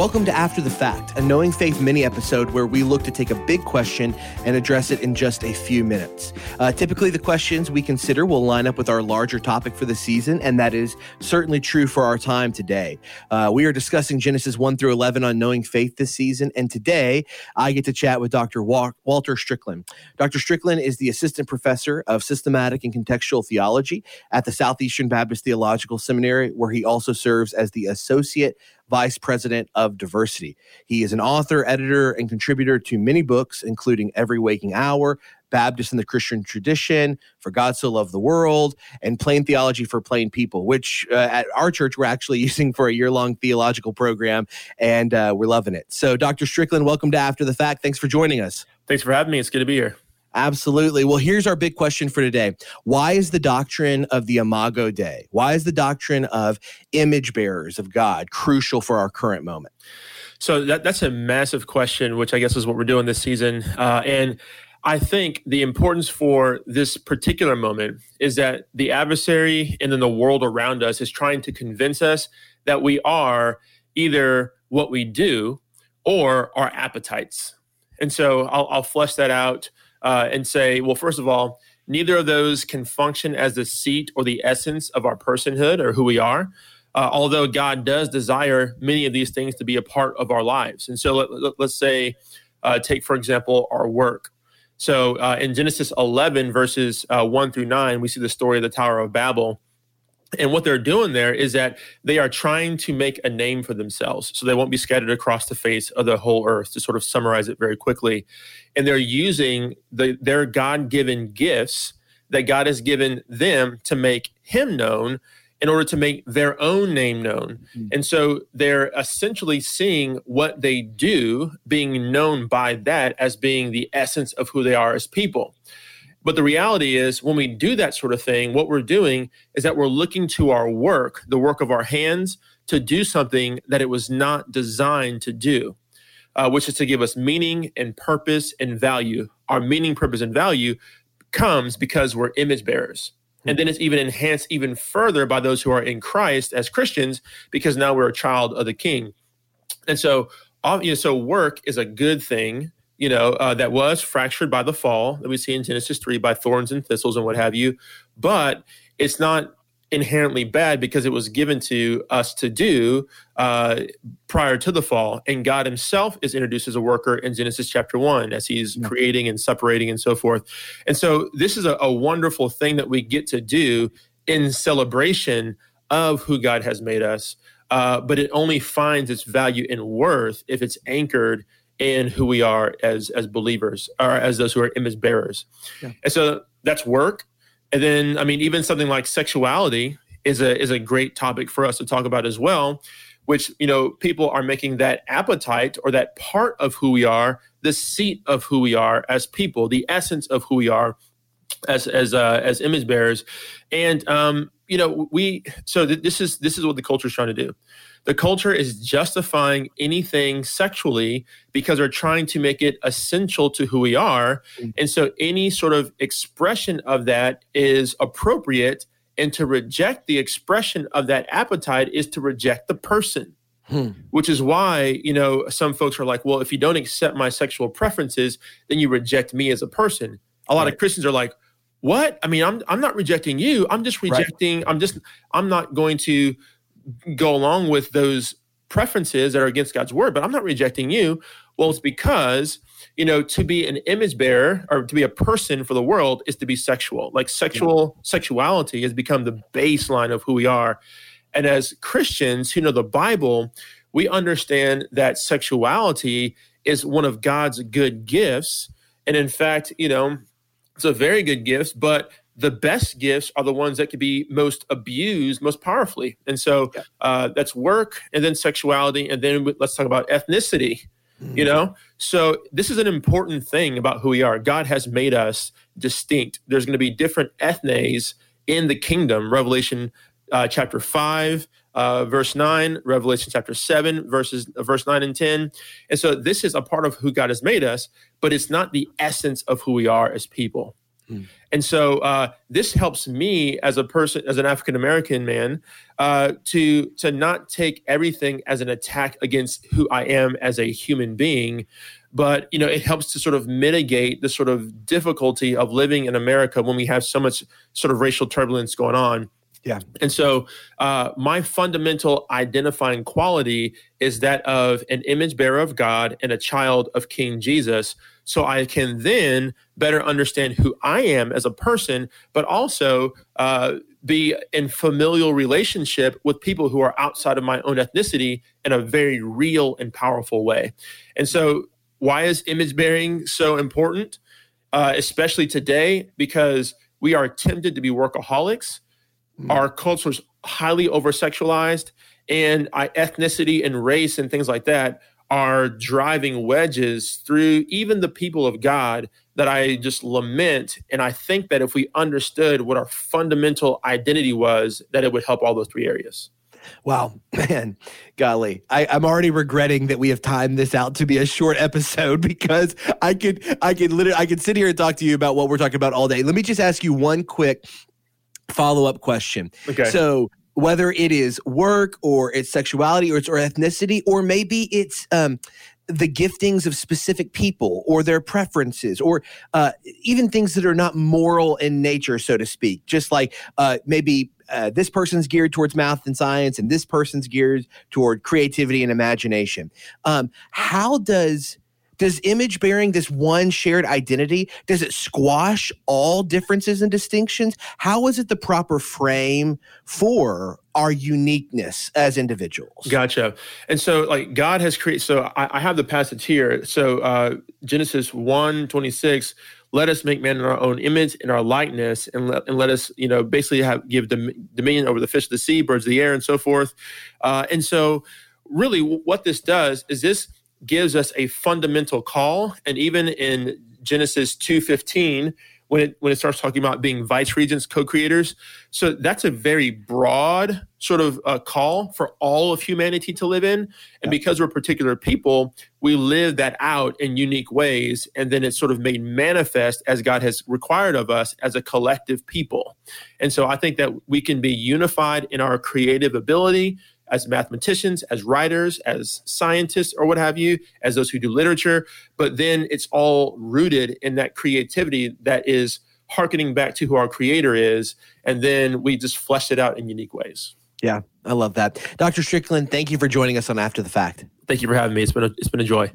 Welcome to After the Fact, a Knowing Faith mini episode where we look to take a big question and address it in just a few minutes. Uh, typically, the questions we consider will line up with our larger topic for the season, and that is certainly true for our time today. Uh, we are discussing Genesis 1 through 11 on Knowing Faith this season, and today I get to chat with Dr. Walter Strickland. Dr. Strickland is the Assistant Professor of Systematic and Contextual Theology at the Southeastern Baptist Theological Seminary, where he also serves as the Associate Vice President of Diversity. He is an author, editor, and contributor to many books, including Every Waking Hour, Baptist in the Christian Tradition, For God So Loved the World, and Plain Theology for Plain People, which uh, at our church we're actually using for a year long theological program, and uh, we're loving it. So, Dr. Strickland, welcome to After the Fact. Thanks for joining us. Thanks for having me. It's good to be here. Absolutely. Well, here's our big question for today. Why is the doctrine of the Imago Dei, why is the doctrine of image bearers of God crucial for our current moment? So that, that's a massive question, which I guess is what we're doing this season. Uh, and I think the importance for this particular moment is that the adversary and then the world around us is trying to convince us that we are either what we do or our appetites. And so I'll, I'll flesh that out uh, and say, well, first of all, neither of those can function as the seat or the essence of our personhood or who we are. Uh, although God does desire many of these things to be a part of our lives. And so let, us let, say, uh, take for example, our work. So uh, in Genesis 11, verses uh, 1 through 9, we see the story of the Tower of Babel. And what they're doing there is that they are trying to make a name for themselves so they won't be scattered across the face of the whole earth, to sort of summarize it very quickly. And they're using the, their God given gifts that God has given them to make Him known in order to make their own name known. Mm-hmm. And so they're essentially seeing what they do being known by that as being the essence of who they are as people. But the reality is, when we do that sort of thing, what we're doing is that we're looking to our work, the work of our hands, to do something that it was not designed to do, uh, which is to give us meaning and purpose and value. Our meaning, purpose, and value comes because we're image bearers. And then it's even enhanced even further by those who are in Christ as Christians, because now we're a child of the King. And so, you know, so work is a good thing you know, uh, that was fractured by the fall that we see in Genesis 3 by thorns and thistles and what have you. But it's not inherently bad because it was given to us to do uh, prior to the fall. And God himself is introduced as a worker in Genesis chapter 1 as he's yeah. creating and separating and so forth. And so this is a, a wonderful thing that we get to do in celebration of who God has made us. Uh, but it only finds its value and worth if it's anchored in who we are as as believers or as those who are image bearers. Yeah. And so that's work. And then I mean even something like sexuality is a is a great topic for us to talk about as well, which you know people are making that appetite or that part of who we are the seat of who we are as people, the essence of who we are as as uh, as image bearers. And um you know we so th- this is this is what the culture is trying to do the culture is justifying anything sexually because they're trying to make it essential to who we are. Mm. And so any sort of expression of that is appropriate. And to reject the expression of that appetite is to reject the person. Hmm. Which is why, you know, some folks are like, well, if you don't accept my sexual preferences, then you reject me as a person. A lot right. of Christians are like, what? I mean, I'm I'm not rejecting you. I'm just rejecting, right. I'm just I'm not going to go along with those preferences that are against God's word, but I'm not rejecting you. Well, it's because, you know, to be an image bearer or to be a person for the world is to be sexual. Like sexual yeah. sexuality has become the baseline of who we are. And as Christians who know the Bible, we understand that sexuality is one of God's good gifts. And in fact, you know, it's a very good gift, but the best gifts are the ones that can be most abused most powerfully. And so uh, that's work and then sexuality. And then let's talk about ethnicity, mm-hmm. you know? So this is an important thing about who we are. God has made us distinct. There's going to be different ethnes in the kingdom. Revelation uh, chapter 5, uh, verse 9, Revelation chapter 7, verses uh, verse 9 and 10. And so this is a part of who God has made us, but it's not the essence of who we are as people. Mm. And so uh, this helps me as a person, as an African American man, uh, to to not take everything as an attack against who I am as a human being, but you know it helps to sort of mitigate the sort of difficulty of living in America when we have so much sort of racial turbulence going on. Yeah. And so uh, my fundamental identifying quality is that of an image bearer of God and a child of King Jesus. So I can then better understand who I am as a person, but also uh, be in familial relationship with people who are outside of my own ethnicity in a very real and powerful way. And so, why is image bearing so important? Uh, especially today, because we are tempted to be workaholics Mm. Our culture is highly over sexualized, and ethnicity and race and things like that are driving wedges through even the people of God that I just lament. And I think that if we understood what our fundamental identity was, that it would help all those three areas. Wow, man, golly, I, am already regretting that we have timed this out to be a short episode because I could, I could literally, I could sit here and talk to you about what we're talking about all day. Let me just ask you one quick follow up question. Okay. So whether it is work or it's sexuality or it's or ethnicity or maybe it's um, the giftings of specific people or their preferences or uh, even things that are not moral in nature, so to speak. Just like uh, maybe uh, this person's geared towards math and science and this person's geared toward creativity and imagination. Um, how does does image bearing this one shared identity does it squash all differences and distinctions? How is it the proper frame for our uniqueness as individuals? Gotcha. And so like god has created so i, I have the passage here. So uh, genesis 1 26 let us make man in our own image in our likeness and let, and let us you know basically have give dom- dominion over the fish of the sea birds of the air and so forth. Uh, and so really what this does is this gives us a fundamental call. And even in Genesis 2:15, when it when it starts talking about being vice regents, co-creators, so that's a very broad sort of uh, call for all of humanity to live in. And because we're particular people, we live that out in unique ways, and then it's sort of made manifest as God has required of us as a collective people. And so I think that we can be unified in our creative ability as mathematicians, as writers, as scientists, or what have you, as those who do literature. But then it's all rooted in that creativity that is harkening back to who our creator is. And then we just flesh it out in unique ways. Yeah, I love that. Dr. Strickland, thank you for joining us on After the Fact. Thank you for having me. It's been a, it's been a joy.